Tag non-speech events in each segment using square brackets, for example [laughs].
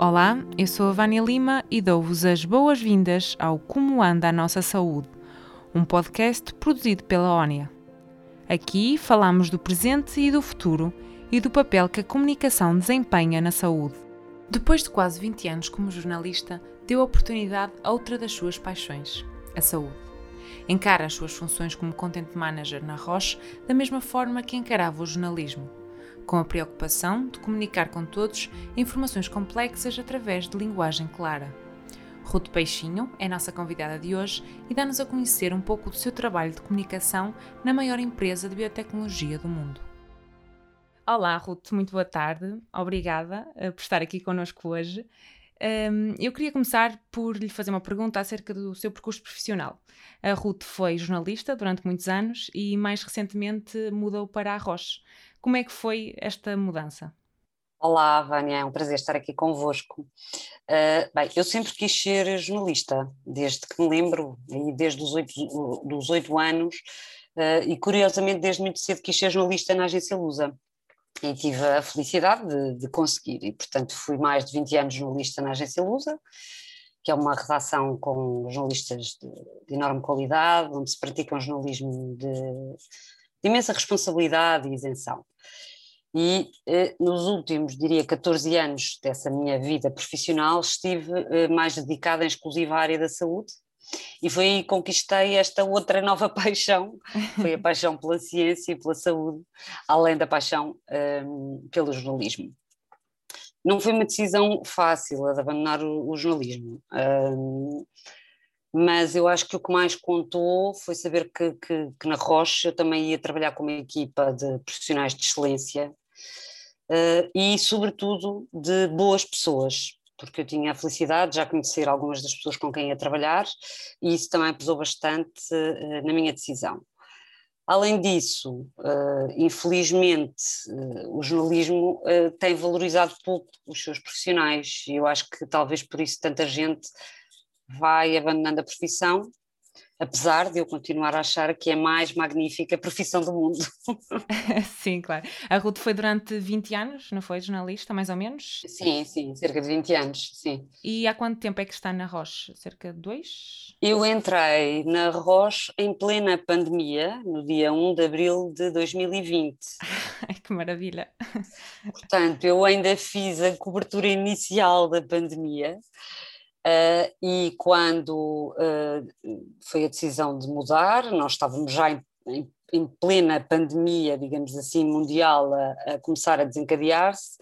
Olá, eu sou a Vânia Lima e dou-vos as boas-vindas ao Como Anda a Nossa Saúde, um podcast produzido pela ONIA. Aqui falamos do presente e do futuro e do papel que a comunicação desempenha na saúde. Depois de quase 20 anos como jornalista, deu oportunidade a outra das suas paixões, a saúde. Encara as suas funções como content manager na Roche da mesma forma que encarava o jornalismo com a preocupação de comunicar com todos informações complexas através de linguagem clara. Ruth Peixinho é nossa convidada de hoje e dá-nos a conhecer um pouco do seu trabalho de comunicação na maior empresa de biotecnologia do mundo. Olá, Ruth, muito boa tarde. Obrigada uh, por estar aqui connosco hoje. Um, eu queria começar por lhe fazer uma pergunta acerca do seu percurso profissional. A Ruth foi jornalista durante muitos anos e, mais recentemente, mudou para a Roche. Como é que foi esta mudança? Olá, Vânia, é um prazer estar aqui convosco. Uh, bem, eu sempre quis ser jornalista, desde que me lembro, e desde os oito, dos oito anos, uh, e curiosamente desde muito cedo quis ser jornalista na agência Lusa. E tive a felicidade de, de conseguir, e portanto fui mais de 20 anos jornalista na agência Lusa, que é uma redação com jornalistas de, de enorme qualidade, onde se pratica um jornalismo de de imensa responsabilidade e isenção. E eh, nos últimos, diria, 14 anos dessa minha vida profissional, estive eh, mais dedicada em exclusiva à área da saúde, e foi aí que conquistei esta outra nova [laughs] paixão, foi a paixão pela ciência e pela saúde, além da paixão um, pelo jornalismo. Não foi uma decisão fácil a de abandonar o, o jornalismo. Um, mas eu acho que o que mais contou foi saber que, que, que na Rocha eu também ia trabalhar com uma equipa de profissionais de excelência uh, e, sobretudo, de boas pessoas, porque eu tinha a felicidade de já conhecer algumas das pessoas com quem ia trabalhar e isso também pesou bastante uh, na minha decisão. Além disso, uh, infelizmente, uh, o jornalismo tem valorizado pouco os seus profissionais e eu acho que talvez por isso tanta gente vai abandonando a profissão, apesar de eu continuar a achar que é a mais magnífica profissão do mundo. [laughs] sim, claro. A Ruth foi durante 20 anos, não foi jornalista, mais ou menos? Sim, sim, cerca de 20 anos, sim. E há quanto tempo é que está na Roche? Cerca de dois? Eu entrei na Roche em plena pandemia, no dia 1 de abril de 2020. [laughs] Ai, que maravilha! Portanto, eu ainda fiz a cobertura inicial da pandemia, Uh, e quando uh, foi a decisão de mudar, nós estávamos já em, em, em plena pandemia, digamos assim, mundial, a, a começar a desencadear-se,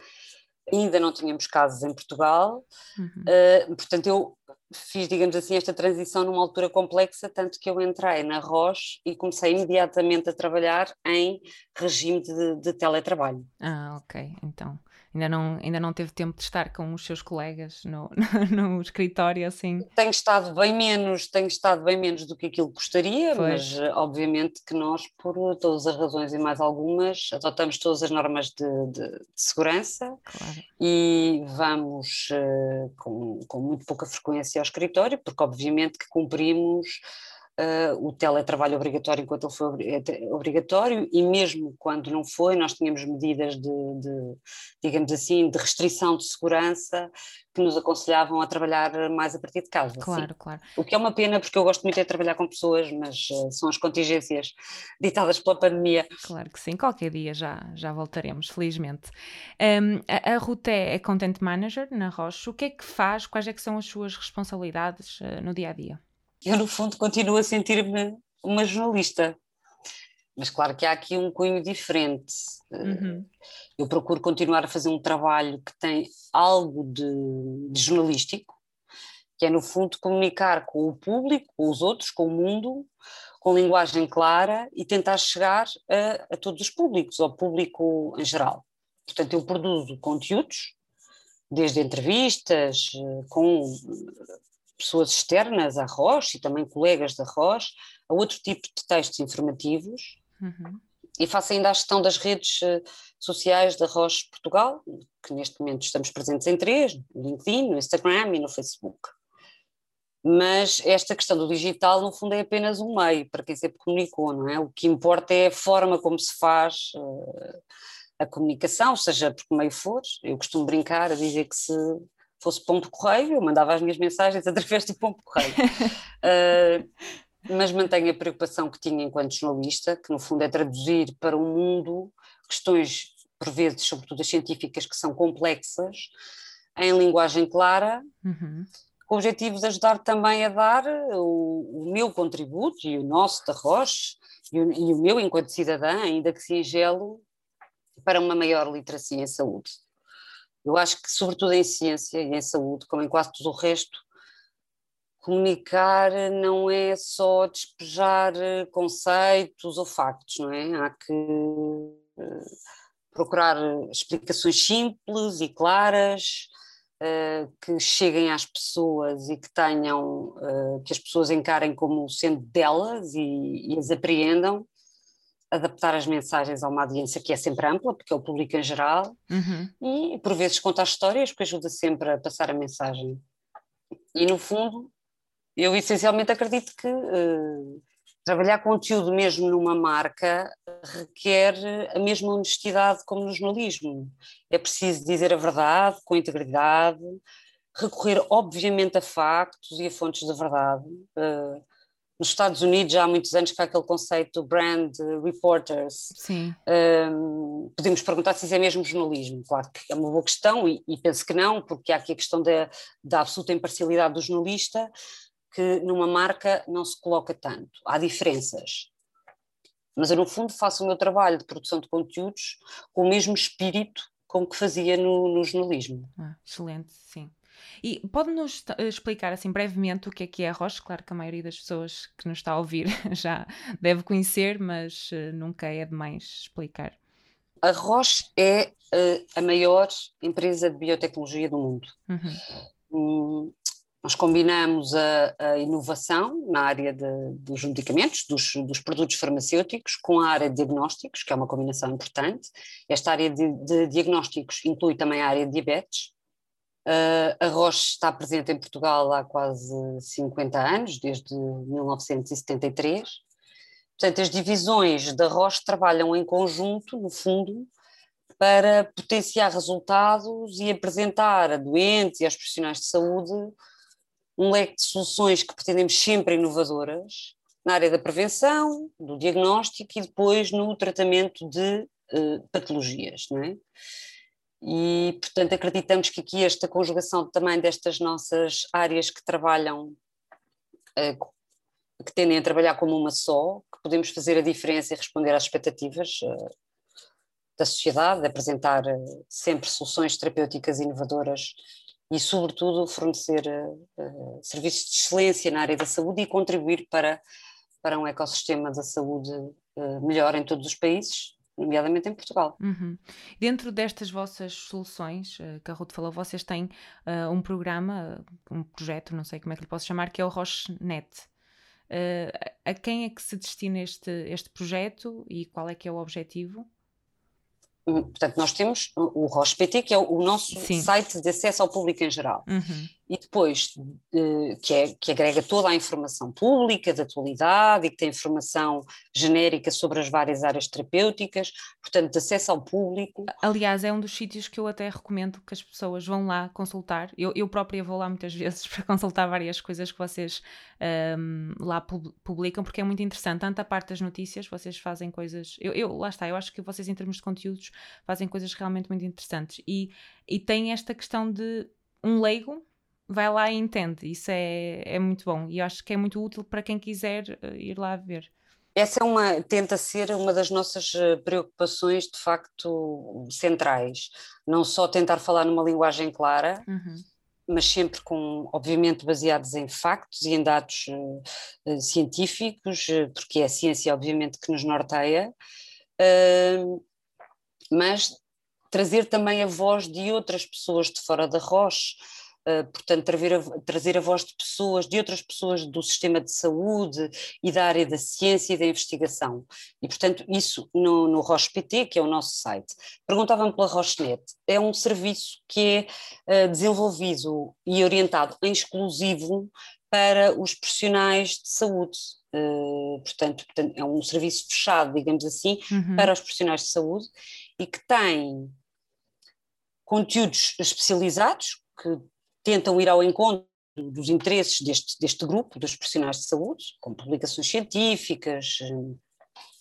ainda não tínhamos casos em Portugal, uhum. uh, portanto eu fiz, digamos assim, esta transição numa altura complexa, tanto que eu entrei na Roche e comecei imediatamente a trabalhar em regime de, de teletrabalho. Ah, ok, então ainda não, ainda não teve tempo de estar com os seus colegas no, [laughs] no, no escritório, assim? Tenho estado bem menos, tenho estado bem menos do que aquilo que gostaria, pois. mas obviamente que nós, por todas as razões e mais algumas, adotamos todas as normas de, de, de segurança claro. e vamos uh, com, com muito pouca frequência ao escritório, porque obviamente que cumprimos uh, o teletrabalho obrigatório enquanto ele foi obrigatório e mesmo quando não foi, nós tínhamos medidas de, de, digamos assim, de restrição de segurança que nos aconselhavam a trabalhar mais a partir de casa. Claro, sim. claro. O que é uma pena porque eu gosto muito de trabalhar com pessoas, mas uh, são as contingências ditadas pela pandemia. Claro que sim, qualquer dia já, já voltaremos, felizmente. Um, a, a Ruth é, é Content Manager na Roche. O que é que faz? Quais é que são as suas responsabilidades uh, no dia a dia? Eu no fundo continuo a sentir-me uma jornalista. Mas claro que há aqui um cunho diferente. Uhum. Eu procuro continuar a fazer um trabalho que tem algo de, de, jornalístico, que é no fundo comunicar com o público, com os outros, com o mundo, com linguagem clara e tentar chegar a, a todos os públicos, ao público em geral. Portanto, eu produzo conteúdos, desde entrevistas, eh, com pessoas externas à Roche e também colegas da Roche, a outro tipo de textos informativos. Uhum. E faço ainda a gestão das redes uh, sociais da Roche Portugal, que neste momento estamos presentes em três, no LinkedIn, no Instagram e no Facebook. Mas esta questão do digital, no fundo, é apenas um meio para quem sempre comunicou, não é? O que importa é a forma como se faz uh, a comunicação, seja por que meio for. Eu costumo brincar a dizer que se fosse ponto correio, eu mandava as minhas mensagens [laughs] através do ponto correio. uh, mas mantenho a preocupação que tinha enquanto jornalista, que no fundo é traduzir para o mundo questões, por vezes, sobretudo as científicas, que são complexas, em linguagem clara, uhum. com o objetivo de ajudar também a dar o, o meu contributo e o nosso da Roche, e o, e o meu enquanto cidadã, ainda que singelo, para uma maior literacia em saúde. Eu acho que, sobretudo em ciência e em saúde, como em quase tudo o resto, comunicar não é só despejar conceitos ou factos, não é? Há que eh, procurar explicações simples e claras uh, que cheguem às pessoas e que tenham, que as pessoas encarem como sendo delas e, e as apreendam, adaptar as mensagens a uma audiência que é sempre ampla, porque é o público em geral, uhum. e por vezes contar histórias, que ajuda sempre a passar a mensagem. E no fundo, eu essencialmente acredito que uh, trabalhar conteúdo mesmo numa marca requer a mesma honestidade como no jornalismo. É preciso dizer a verdade com integridade, recorrer obviamente a factos e a fontes da verdade. Uh, nos Estados Unidos já há muitos anos que há aquele conceito brand reporters. Sim. Um, podemos perguntar se isso é mesmo jornalismo. Claro que é uma boa questão e, e penso que não, porque há aqui a questão da, da absoluta imparcialidade do jornalista, que numa marca não se coloca tanto. Há diferenças. Mas eu, no fundo, faço o meu trabalho de produção de conteúdos com o mesmo espírito como que fazia no, no jornalismo. Ah, excelente, sim. E pode-nos explicar assim brevemente o que é que é a Roche? Claro que a maioria das pessoas que nos está a ouvir [laughs] já deve conhecer, mas uh, nunca é demais explicar. A Roche é uh, a maior empresa de biotecnologia do mundo. Uhum. Hum, nós combinamos a, a inovação na área de, dos medicamentos, dos, dos, produtos farmacêuticos, com a área de diagnósticos, que é uma combinação importante. Esta área de, de diagnósticos inclui também a área de diabetes. Uh, a Roche está presente em Portugal há quase 50 anos, desde 1973. Portanto, as divisões da Roche trabalham em conjunto, no fundo, para potenciar resultados e apresentar a doentes e aos profissionais de saúde um leque de soluções que pretendemos sempre inovadoras na área da prevenção, do diagnóstico e depois no tratamento de uh, patologias, não é? E, portanto, acreditamos que aqui esta conjugação também destas nossas áreas que trabalham, uh, que tendem a trabalhar como uma só, que podemos fazer a diferença e responder às expectativas uh, da sociedade, apresentar sempre soluções terapêuticas inovadoras e, sobretudo, fornecer serviços de excelência na área da saúde e contribuir para, para um ecossistema da saúde melhor em todos os países, nomeadamente em Portugal. Uhum. Dentro destas vossas soluções, uh, que a Ruth falou, vocês têm um programa, um projeto, não sei como é que lhe posso chamar, que é o RocheNet. a quem é que se destina este, este projeto e qual é que é o objetivo? Portanto, nós temos o ROSPT, que é o nosso Sim. site de acesso ao público em geral. Uhum e depois eh, que, é, que agrega toda a informação pública, de atualidade e que tem informação genérica sobre as várias áreas terapêuticas, portanto, de acesso ao público. Aliás, é um dos sítios que eu até recomendo que as pessoas vão lá consultar. Eu, eu própria vou lá muitas [laughs] vezes para consultar várias coisas que vocês um, lá publicam, porque é muito interessante. Tanto a parte das notícias, vocês fazem coisas. Eu, eu, lá está, eu acho que vocês, em termos de conteúdos, fazem coisas realmente muito interessantes. E, e tem esta questão de um leigo vai lá e entende. Isso é, é muito bom e acho que é muito útil para quem quiser eh, ir lá ver. Essa é uma, tenta ser uma das nossas eh, preocupações de facto centrais. Não só tentar falar numa linguagem clara, uhum. mas sempre com, obviamente, baseados em factos e em dados uh, científicos, porque é a ciência, obviamente, que nos norteia, uh, mas trazer também a voz de outras pessoas de fora da Roche, Uh, portanto, trazer a, trazer a voz de pessoas, de outras pessoas do sistema de saúde e da área da ciência e da investigação. E, portanto, isso no, no PT, que é o nosso site. Perguntavam pela RocheNet, é um serviço que é uh, desenvolvido e orientado em exclusivo para os profissionais de saúde. Uh, portanto, portanto, é um serviço fechado, digamos assim, uhum. para os profissionais de saúde e que tem conteúdos especializados que tentam ir ao encontro dos interesses deste, deste grupo, dos profissionais de saúde, com publicações científicas,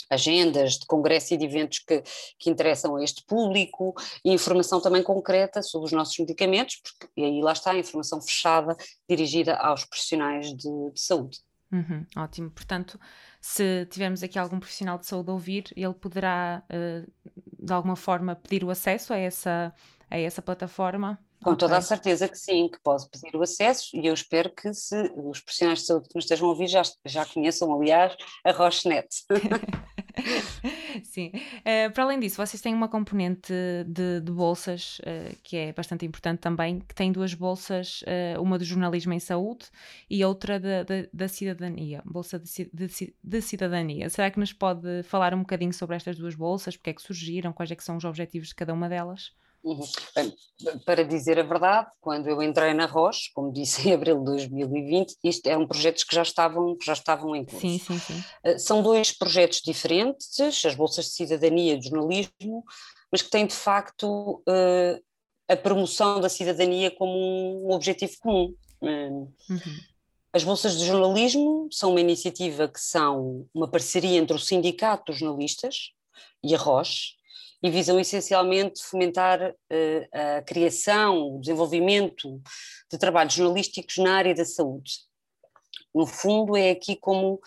agendas de congresso e de eventos que, que interessam a este público, e informação também concreta sobre os nossos medicamentos, porque aí lá está a informação fechada dirigida aos profissionais de, de saúde. Uhum, ótimo. Portanto, se tivermos aqui algum profissional de saúde a ouvir, ele poderá, uh, de alguma forma, pedir o acesso a essa, a essa plataforma? Com okay. toda a certeza que sim, que pode pedir o acesso e eu espero que se os profissionais de saúde que nos estejam a ouvir já, já conheçam, aliás, a Rochenet. [laughs] [laughs] Sim. Uh, para além disso, vocês têm uma componente de, de bolsas uh, que é bastante importante também, que tem duas bolsas, uh, uma do jornalismo em saúde e outra da, da, da cidadania, bolsa de, de, de, cidadania. Será que nos pode falar um bocadinho sobre estas duas bolsas, porque é que surgiram, quais é que são os objetivos de cada uma delas? Uhum. Bem, para dizer a verdade, quando eu entrei na Roche, como disse em abril de 2020, isto eram projetos que já estavam, já estavam em curso. Sim, sim, sim. Uh, são dois projetos diferentes, as bolsas de cidadania e de jornalismo, mas que têm de facto uh, a promoção da cidadania como um objetivo comum. Uh, uhum. As bolsas de jornalismo são uma iniciativa que são uma parceria entre o Sindicato dos Jornalistas e a Roche, e visam essencialmente fomentar uh, a criação, o desenvolvimento de trabalhos jornalísticos na área da saúde. No fundo, é aqui como uh,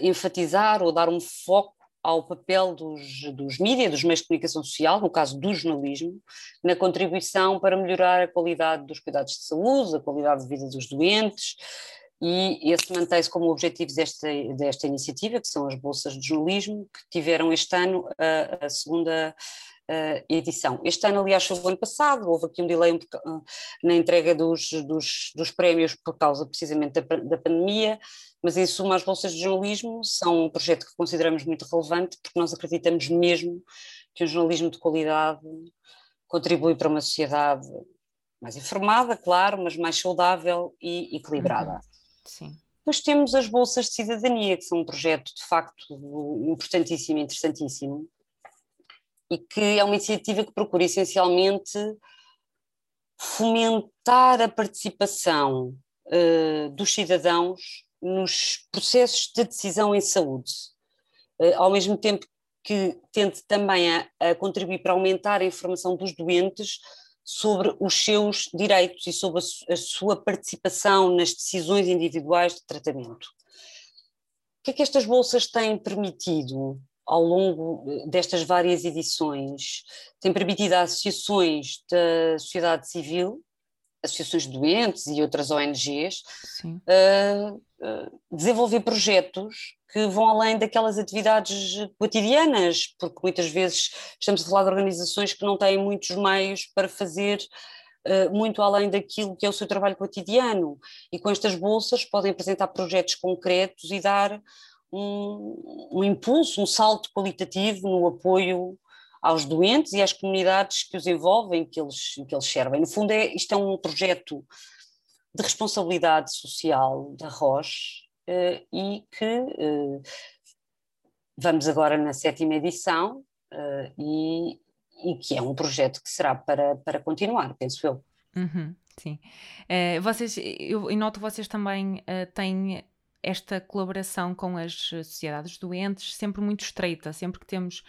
enfatizar ou dar um foco ao papel dos, dos mídias, dos meios de comunicação social, no caso do jornalismo, na contribuição para melhorar a qualidade dos cuidados de saúde, a qualidade de vida dos doentes, e esse mantém-se como objetivo desta, desta iniciativa, que são as bolsas de jornalismo, que tiveram este ano a, a segunda edição. Este ano, aliás, foi o ano passado, houve aqui um delay uh, na entrega dos, dos, dos, prémios por causa precisamente da, da pandemia, mas em suma as bolsas de jornalismo são um projeto que consideramos muito relevante, porque nós acreditamos mesmo que o jornalismo de qualidade contribui para uma sociedade mais informada, claro, mas mais saudável e equilibrada. Sim. Depois temos as bolsas de cidadania, que são um projeto de facto importantíssimo interessantíssimo, e que é uma iniciativa que procura essencialmente fomentar a participação uh, dos cidadãos nos processos de decisão em saúde, uh, ao mesmo tempo que tente também a, a contribuir para aumentar a informação dos doentes sobre os seus direitos e sobre a, sua participação nas decisões individuais de tratamento. O que é que estas bolsas têm permitido ao longo eh, destas várias edições? Tem permitido a associações da sociedade civil, associações de doentes e outras ONGs, uh, uh, desenvolver projetos que vão além daquelas atividades cotidianas, porque muitas vezes estamos a falar de organizações que não têm muitos meios para fazer uh, muito além daquilo que é o seu trabalho cotidiano. E com estas bolsas podem apresentar projetos concretos e dar um, um impulso, um salto qualitativo no apoio aos doentes e às comunidades que os envolvem, que eles, que eles servem. No fundo, é, isto é um projeto de responsabilidade social da Roche, uh, e que uh, vamos agora na sétima edição uh, e, e, que é um projeto que será para, para continuar, penso eu. Uhum, sim. vocês, eu, noto vocês também têm esta colaboração com as sociedades doentes sempre muito estreita, sempre que temos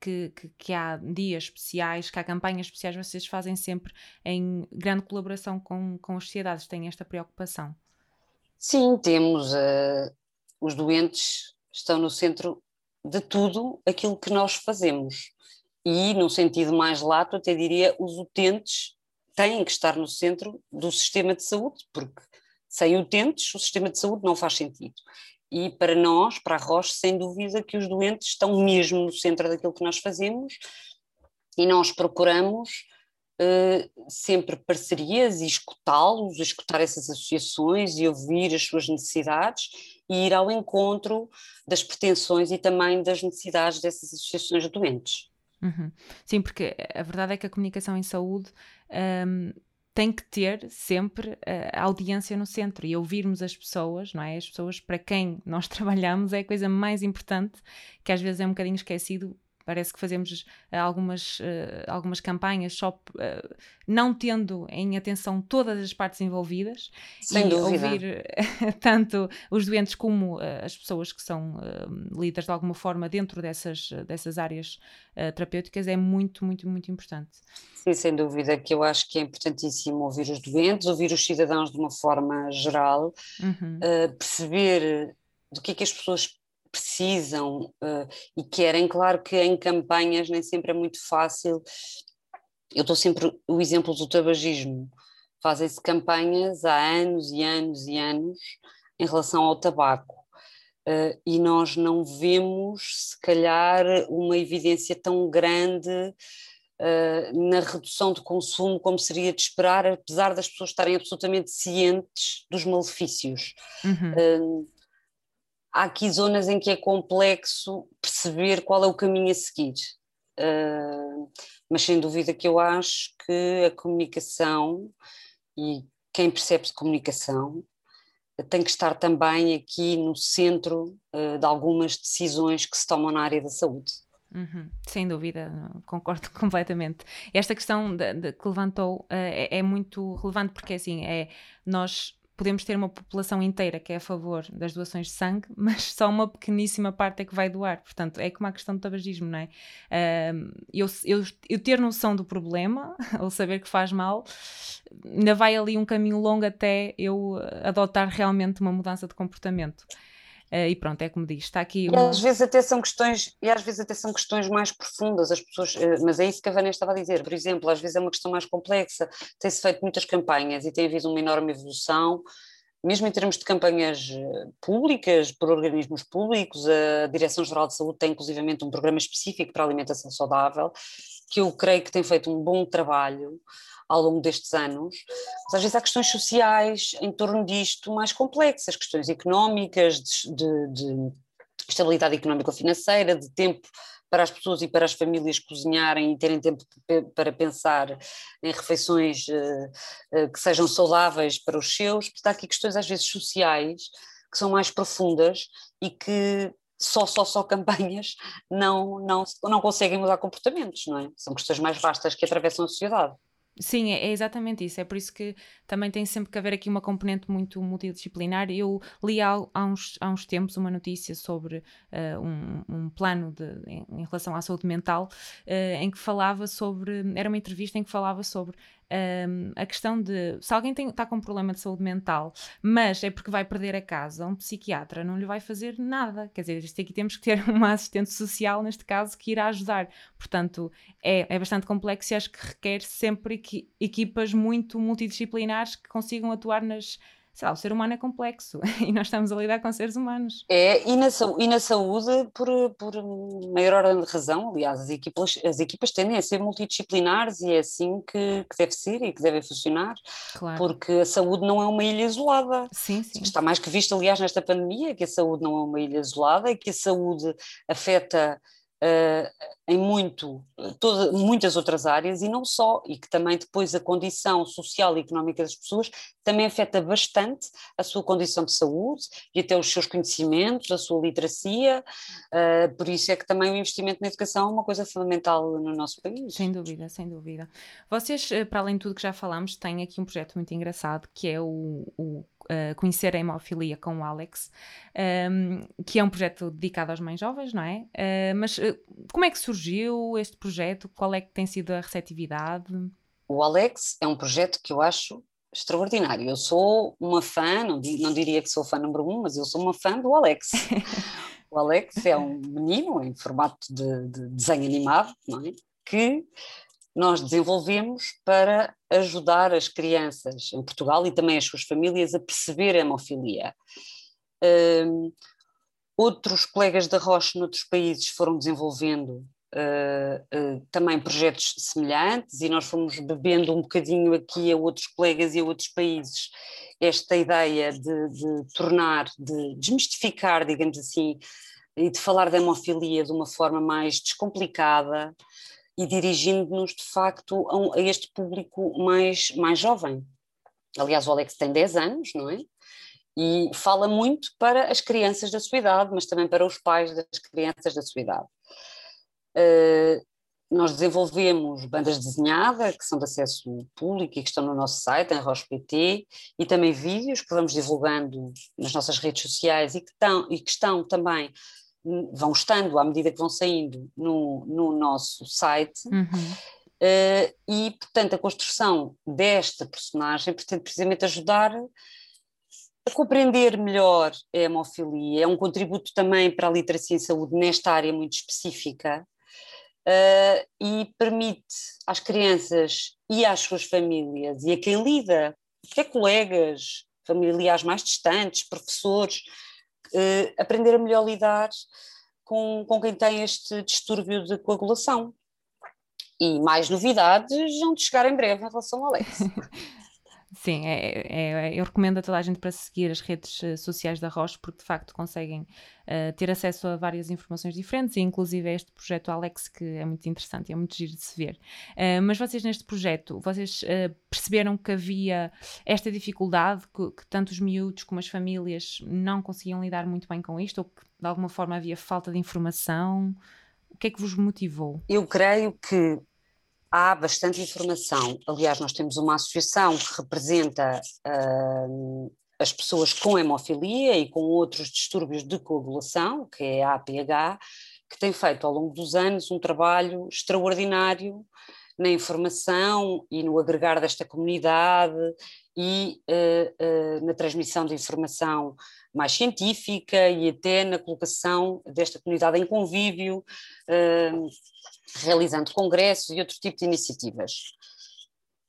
que, que, que, há dias especiais, que há campanhas especiais, vocês fazem sempre em grande colaboração com, com as sociedades, têm esta preocupação. Sim, temos. Uh, os doentes estão no centro de tudo aquilo que nós fazemos. E, num sentido mais lato, até diria, os utentes têm que estar no centro do sistema de saúde, porque sem utentes o sistema de saúde não faz sentido. E para nós, para a Roche, sem dúvida que os doentes estão mesmo no centro daquilo que nós fazemos e nós procuramos uh, sempre parcerias e escutá-los, escutar essas associações e ouvir as suas necessidades e ir ao encontro das pretensões e também das necessidades dessas associações de doentes. Uhum. Sim, porque a verdade é que a comunicação em saúde um, tem que ter sempre a audiência no centro e ouvirmos as pessoas, não é? As pessoas para quem nós [laughs] trabalhamos é a coisa mais importante que às vezes é um bocadinho esquecido Parece que fazemos algumas, algumas campanhas só não tendo em atenção todas as partes envolvidas Sem e dúvida. ouvir [laughs] tanto os doentes como as pessoas que são líderes de alguma forma dentro dessas, dessas áreas terapêuticas é muito, muito, muito importante. Sim, sem dúvida, que eu acho que é importantíssimo ouvir os doentes, ouvir os cidadãos de uma forma geral, Uhum. uh, perceber do que é que as pessoas precisam uh, e querem. Claro que em campanhas nem sempre é muito fácil. Eu dou sempre o exemplo do tabagismo. Fazem-se campanhas há anos e anos e anos em relação ao tabaco. Uh, e nós não vemos, se calhar, uma evidência tão grande uh, na redução de consumo como seria de esperar, apesar das pessoas estarem absolutamente cientes dos malefícios. Uhum. Uh, há aqui zonas em que é complexo perceber qual é o caminho a seguir. mas sem dúvida que eu acho que a comunicação e quem percebe de comunicação tem que estar também aqui no centro uh, de algumas decisões que se tomam na área da saúde. Uhum, sem dúvida, concordo [laughs] completamente. Esta questão de, de, que levantou uh, é, é, muito relevante porque assim é nós podemos ter uma população inteira que é a favor das doações de sangue, [laughs] mas só uma pequeníssima parte é que vai doar. Portanto, é como a questão do tabagismo, não é? Eu, eu, eu, ter noção do problema, [laughs] ou saber que faz mal, ainda vai ali um caminho longo até eu adotar realmente uma mudança de comportamento. Uh, e pronto, é como diz, está aqui. Uma... E às vezes até são questões, e às vezes até são questões mais profundas, as pessoas, uh, mas é isso que a Vânia estava a dizer, por exemplo, às vezes é uma questão mais complexa, tem-se feito muitas campanhas e tem havido uma enorme evolução, mesmo em termos de campanhas públicas, por organismos públicos, a Direção-Geral de Saúde tem inclusivamente um programa específico para a alimentação saudável, que eu creio que tem feito um bom trabalho ao longo destes anos, mas às vezes há questões sociais em torno disto mais complexas, questões económicas, de, de, de estabilidade económico-financeira, de tempo para as pessoas e para as famílias cozinharem e terem tempo para pensar em refeições que sejam saudáveis para os seus. Portanto, há aqui questões às vezes sociais que são mais profundas e que só, só, só campanhas não, não, não conseguem mudar comportamentos, não é? São questões mais vastas que atravessam a sociedade. Sim, é, é, exatamente isso. É por isso que também tem sempre que haver aqui uma componente muito multidisciplinar. Eu li há, há, uns, há uns tempos uma notícia sobre uh, um, um, plano de, em, em, relação à saúde mental, uh, em que falava sobre. Era uma entrevista em que falava sobre um, a questão de se alguém está com um problema de saúde mental, mas é porque vai perder a casa, um psiquiatra não lhe vai fazer nada. Quer dizer, isto aqui temos que ter [laughs] uma assistente social, neste caso, que irá ajudar. Portanto, é, é bastante complexo e acho que requer sempre equipas muito multidisciplinares que consigam atuar nas sei lá, o ser humano é complexo [laughs] e nós estamos a lidar com seres humanos. É, e na, e na saúde, por, por maior ordem de razão, aliás, as equipas, as equipas tendem a ser multidisciplinares e é assim que, que deve ser e que deve funcionar, claro. porque a saúde não é uma ilha isolada. Sim, sim. Está mais que visto, aliás, nesta pandemia, que a saúde não é uma ilha isolada e que a saúde afeta Uh, em muito, toda, muitas outras áreas e não só, e que também depois a condição social e económica das pessoas também afeta bastante a sua condição de saúde e até os seus conhecimentos, a sua literacia, uh, por isso é que também o investimento na educação é uma coisa fundamental no nosso país. Sem dúvida, sem dúvida. Vocês, eh, para além de tudo que já falámos, têm aqui um projeto muito engraçado que é o, o Uh, conhecer a hemofilia com o Alex, um, ehm, que é um projeto dedicado aos mães jovens, não é? Uh, mas uh, como é que surgiu este projeto? Qual é que tem sido a receptividade? O Alex é um projeto que eu acho extraordinário. Eu sou uma fã, não, não diria que sou fã número um, mas eu sou uma fã do Alex. [laughs] o Alex é um menino em formato de, de desenho animado, não é? Que nós desenvolvemos para ajudar as crianças em Portugal e também as suas famílias a perceber a hemofilia. Um, outros colegas da Roche noutros países foram desenvolvendo uh, uh, também projetos semelhantes e nós fomos bebendo um bocadinho aqui a outros colegas e a outros países esta ideia de, de tornar, de desmistificar, digamos assim, e de falar da hemofilia de uma forma mais descomplicada, e dirigindo-nos de facto a, a, este público mais, mais jovem. Aliás, o Alex tem 10 anos, não é? E fala muito para as crianças da sua idade, mas também para os pais das crianças da sua idade. Uh, nós desenvolvemos bandas desenhadas, que são de acesso público e que estão no nosso site, em RosPT, e também vídeos que vamos divulgando nas nossas redes sociais e que estão, e que estão também, vão estando à medida que vão saindo no, no nosso site. Uhum. Uh, e, portanto, a construção desta personagem pretende precisamente ajudar a compreender melhor a hemofilia. É um contributo também para a literacia em saúde nesta área muito específica uh, e permite às crianças e às suas famílias e a quem lida, que é colegas, familiares mais distantes, professores, uh, aprender a melhor lidar com, com quem tem este distúrbio de coagulação. E mais novidades vão chegar em breve em relação ao Alex. [laughs] Sim, é, é, eu recomendo a toda a gente para seguir as redes eh, sociais da Roche, porque de facto conseguem uh, ter acesso a várias informações diferentes, e inclusive a este projeto Alex, que é muito interessante, é muito giro de se ver. Uh, mas vocês neste projeto, vocês uh, perceberam que havia esta dificuldade, que, que, tanto os miúdos como as famílias não conseguiam lidar muito bem com isto, ou que de alguma forma havia falta de informação? O que é que vos motivou? Eu creio que há bastante informação. Aliás, nós temos uma associação que representa uh, as pessoas com hemofilia e com outros distúrbios de coagulação, que é a APH, que tem feito ao longo dos anos um trabalho extraordinário na informação e no agregar desta comunidade e uh, uh, na transmissão de informação mais científica e até na colocação desta comunidade em convívio, uh, realizando congressos e outro tipo de iniciativas.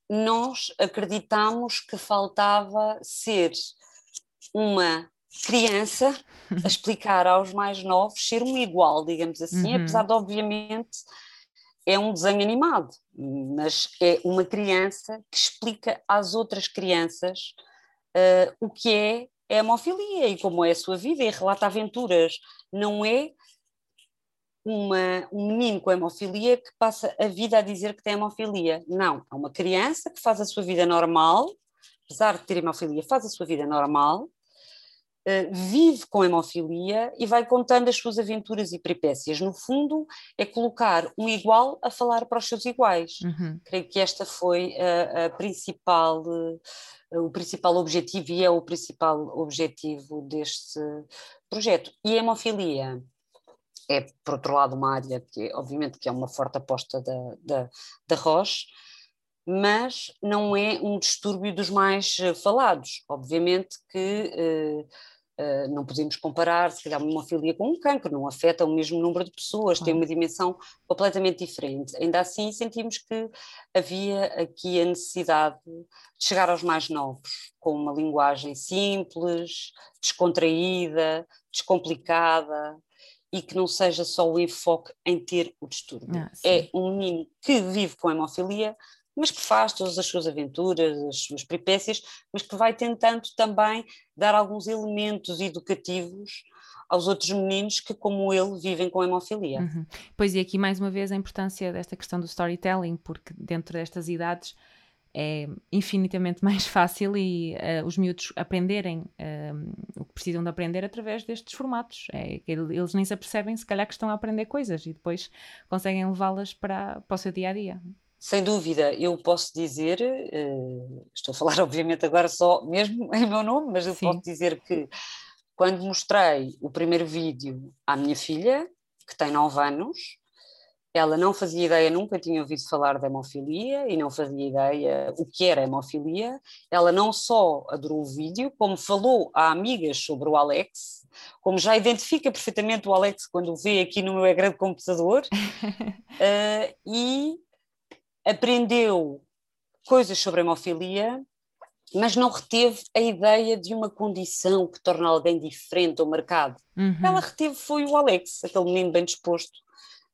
Nós acreditamos que faltava ser uma criança a [laughs] explicar aos mais novos, ser um igual, digamos assim, uhum. apesar de, obviamente, é um desenho animado, mas é uma criança que explica às outras crianças uh, o que é a hemofilia e como é a sua vida e relata aventuras. Não é uma, um menino com hemofilia que passa a vida a dizer que tem hemofilia. Não, é uma criança que faz a sua vida normal, apesar de ter hemofilia, faz a sua vida normal, vive com hemofilia e vai contando as suas aventuras e peripécias. No fundo, é colocar um igual a falar para os seus iguais. Uhum. Creio que esta foi a, a principal. Uh, o principal objetivo e é o principal objetivo deste projeto. E a hemofilia é, por outro lado, uma área que, obviamente, que é uma forte aposta da, da, da Roche, mas não é um distúrbio dos mais eh, falados. Obviamente que uh, uh, não podemos comparar, se calhar, uma hemofilia com um cancro, não afeta o mesmo número de pessoas, tem uma dimensão completamente diferente. Ainda assim, sentimos que havia aqui a necessidade de chegar aos mais novos, com uma linguagem simples, descontraída, descomplicada, e que não seja só o enfoque em ter o distúrbio. Ah, é um menino que vive com hemofilia, mas que faz todas as suas aventuras, as suas peripécias, mas que vai tentando também dar alguns elementos educativos aos outros meninos que, como ele, vivem com hemofilia. Uhum. Pois, e aqui mais uma vez a importância desta questão do storytelling, porque dentro destas idades é infinitamente [laughs] mais fácil e uh, os miúdos aprenderem uh, o que precisam de aprender através destes formatos. É eles nem se apercebem, se calhar, que estão a aprender coisas e depois conseguem levá-las para, para o seu dia a dia. Sem dúvida, eu posso dizer, uh, estou a falar [laughs] obviamente agora só mesmo em meu nome, mas eu Sim. posso dizer que quando mostrei o primeiro vídeo à minha filha, que tem 9 anos, ela não fazia ideia, nunca tinha ouvido falar da hemofilia e não fazia ideia o que era hemofilia. Ela não só adorou o vídeo, como falou a amigas sobre o Alex, como já identifica perfeitamente o Alex quando o vê aqui no meu ecrã de computador, uh, [laughs] e aprendeu coisas sobre hemofilia, mas não reteve a ideia de uma condição que torna alguém diferente ou marcado. Uhum. Ela reteve foi o Alex, aquele menino bem disposto,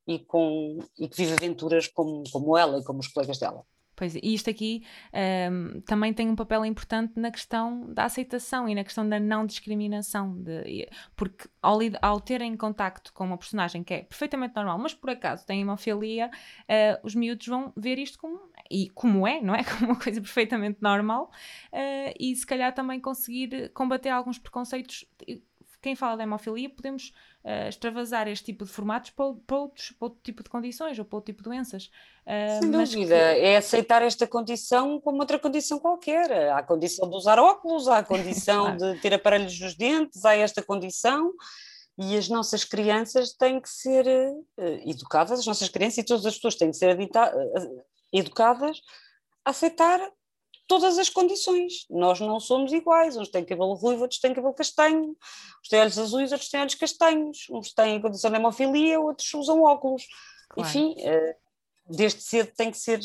e, com, e que vive aventuras como, como ela e como os colegas dela. Pois, e isto aqui um, também tem um papel importante na questão da aceitação e na questão da não discriminação, de, porque ao, ao terem contacto com uma personagem que é perfeitamente normal, mas por acaso tem hemofilia, uh, os miúdos vão ver isto como, e como é, não é? [laughs] Como uma coisa perfeitamente normal, uh, e se calhar também conseguir combater alguns preconceitos quem fala de hemofilia, podemos uh, extravasar este tipo de formatos para, para, outros, para outro tipo de condições ou para outro tipo de doenças. Uh, Sem dúvida, que... é aceitar esta condição como outra condição qualquer. Há a condição de usar óculos, há a [laughs] condição claro. de ter aparelhos nos dentes, há esta condição e as nossas crianças têm que ser uh, educadas, as nossas crianças e todas as pessoas têm que ser educadas a aceitar todas as condições. Nós não somos iguais, uns têm cabelo ruivo, outros têm cabelo castanho, uns têm olhos azuis, outros têm olhos castanhos, uns têm condição de hemofilia, outros usam óculos. Claro. Enfim, uh, desde cedo têm que ser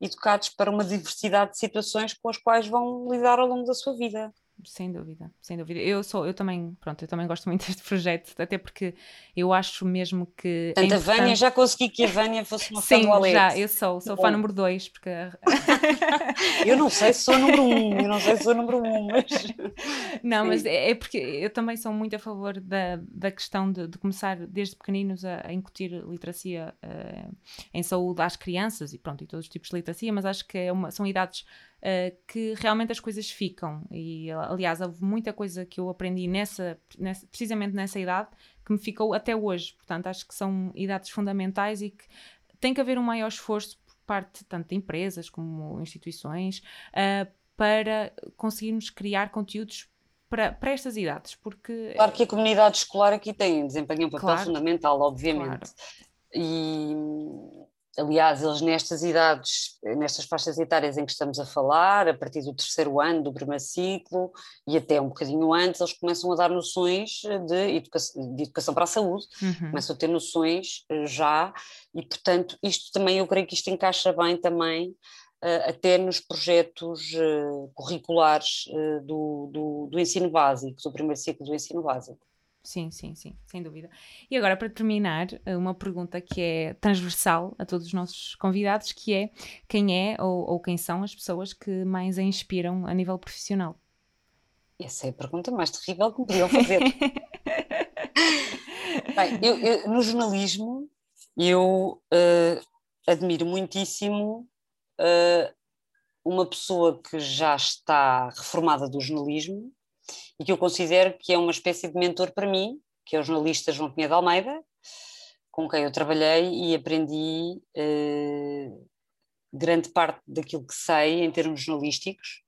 educados para uma diversidade de situações com as quais vão lidar ao longo da sua vida. Sem dúvida, sem dúvida. Eu sou, eu também, pronto, eu também gosto muito [laughs] deste projeto, até porque eu acho mesmo que. Portanto, é a Vânia, já consegui que a Vânia fosse uma Sim, fã do já, eu sou, sou Bom. fã número 2, porque. [laughs] [laughs] eu não sei se sou número 1, um, eu não sei se sou número 1, um, mas. Não, Sim. mas é, é, porque eu também sou muito a favor da, da questão de, de começar desde pequeninos a, a incutir literacia uh, em saúde às crianças e pronto, e todos os tipos de literacia, mas acho que é uma, são idades uh, que realmente as coisas ficam. E aliás, houve muita coisa que eu aprendi nessa, nessa, precisamente nessa idade que me ficou até hoje. Portanto, acho que são idades fundamentais e que tem que haver um maior esforço por parte tanto de empresas como instituições uh, para conseguirmos criar conteúdos para, para, estas idades, porque... Claro que a comunidade escolar aqui tem, desempenha um papel claro, fundamental, obviamente. Claro. E Aliás, eles nestas idades, nestas faixas etárias em que estamos a falar, a partir do terceiro ano do primeiro ciclo e até um bocadinho antes, eles começam a dar noções de educação, de educação para a saúde, uhum. começam a ter noções eh, já, e portanto, isto também, eu creio que isto encaixa bem também Uh, até nos projetos uh, curriculares do, do, do, ensino básico, do primeiro ciclo do ensino básico. Sim, sim, sim, sem dúvida. E agora, para terminar, eh, uma pergunta que é transversal a todos os nossos convidados, que é quem é ou, ou quem são as pessoas que mais a inspiram a nível profissional? Essa é a pergunta mais terrível que me podiam fazer. [laughs] Bem, eu, eu, no jornalismo, eu uh, admiro muitíssimo uh, uma pessoa que já está reformada do jornalismo, e que eu considero que é uma espécie de mentor para mim, que é o jornalista João Pinheiro de Almeida, com quem eu trabalhei e aprendi uh, grande parte daquilo que sei em termos jornalísticos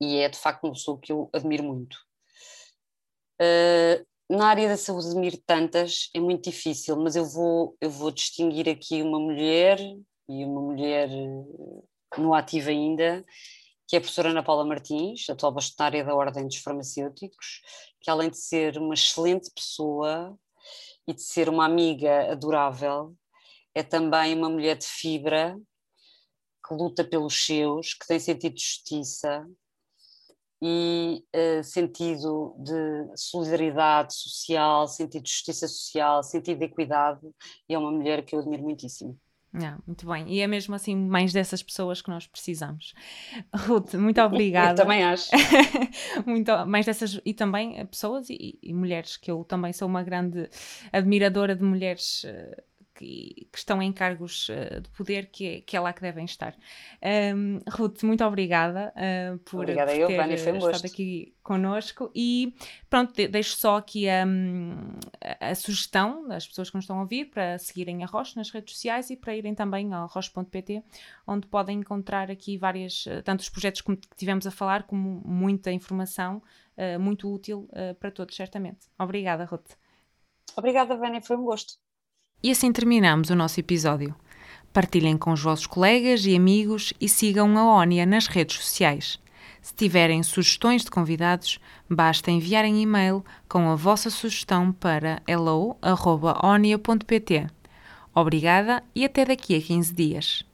e é de facto uma pessoa que eu admiro muito. Uh, na área da saúde admiro tantas, é muito difícil, mas eu vou, eu vou distinguir aqui uma mulher e uma mulher eh, no ativo ainda, que é a professora Ana Paula Martins, atual bastonária da Ordem dos Farmacêuticos, que além de ser uma excelente pessoa e de ser uma amiga adorável, é também uma mulher de fibra, que luta pelos seus, que tem sentido de justiça e uh, sentido de solidariedade social, sentido de justiça social, sentido de equidade, e é uma mulher que eu admiro muitíssimo. Não, muito bem. E é mesmo assim mais dessas pessoas que nós precisamos. [laughs] Ruth, muito obrigada. Eu também acho. [laughs] muito, mais dessas e também pessoas e, e, mulheres, que eu também sou uma grande admiradora de mulheres uh, que, que estão em cargos uh, de poder, que é, que é lá que devem estar. Um, Ruth, muito obrigada uh, por, obrigada por eu, ter Vânia, um estado gosto. aqui connosco e pronto, deixo só aqui a, a, sugestão das pessoas que nos estão a ouvir para seguirem a Roche nas redes sociais e para irem também ao roche.pt, onde podem encontrar aqui várias, eh, tanto os projetos que tivemos a falar, como muita informação uh, muito útil para todos, certamente. Obrigada, Ruth. Obrigada, Vânia, foi um gosto. E assim terminamos o nosso episódio. Partilhem com os vossos colegas e amigos e sigam a ONIA nas redes sociais. Se tiverem sugestões de convidados, basta enviarem e-mail com a vossa sugestão para hello.onia.pt. Obrigada e até daqui a 15 dias.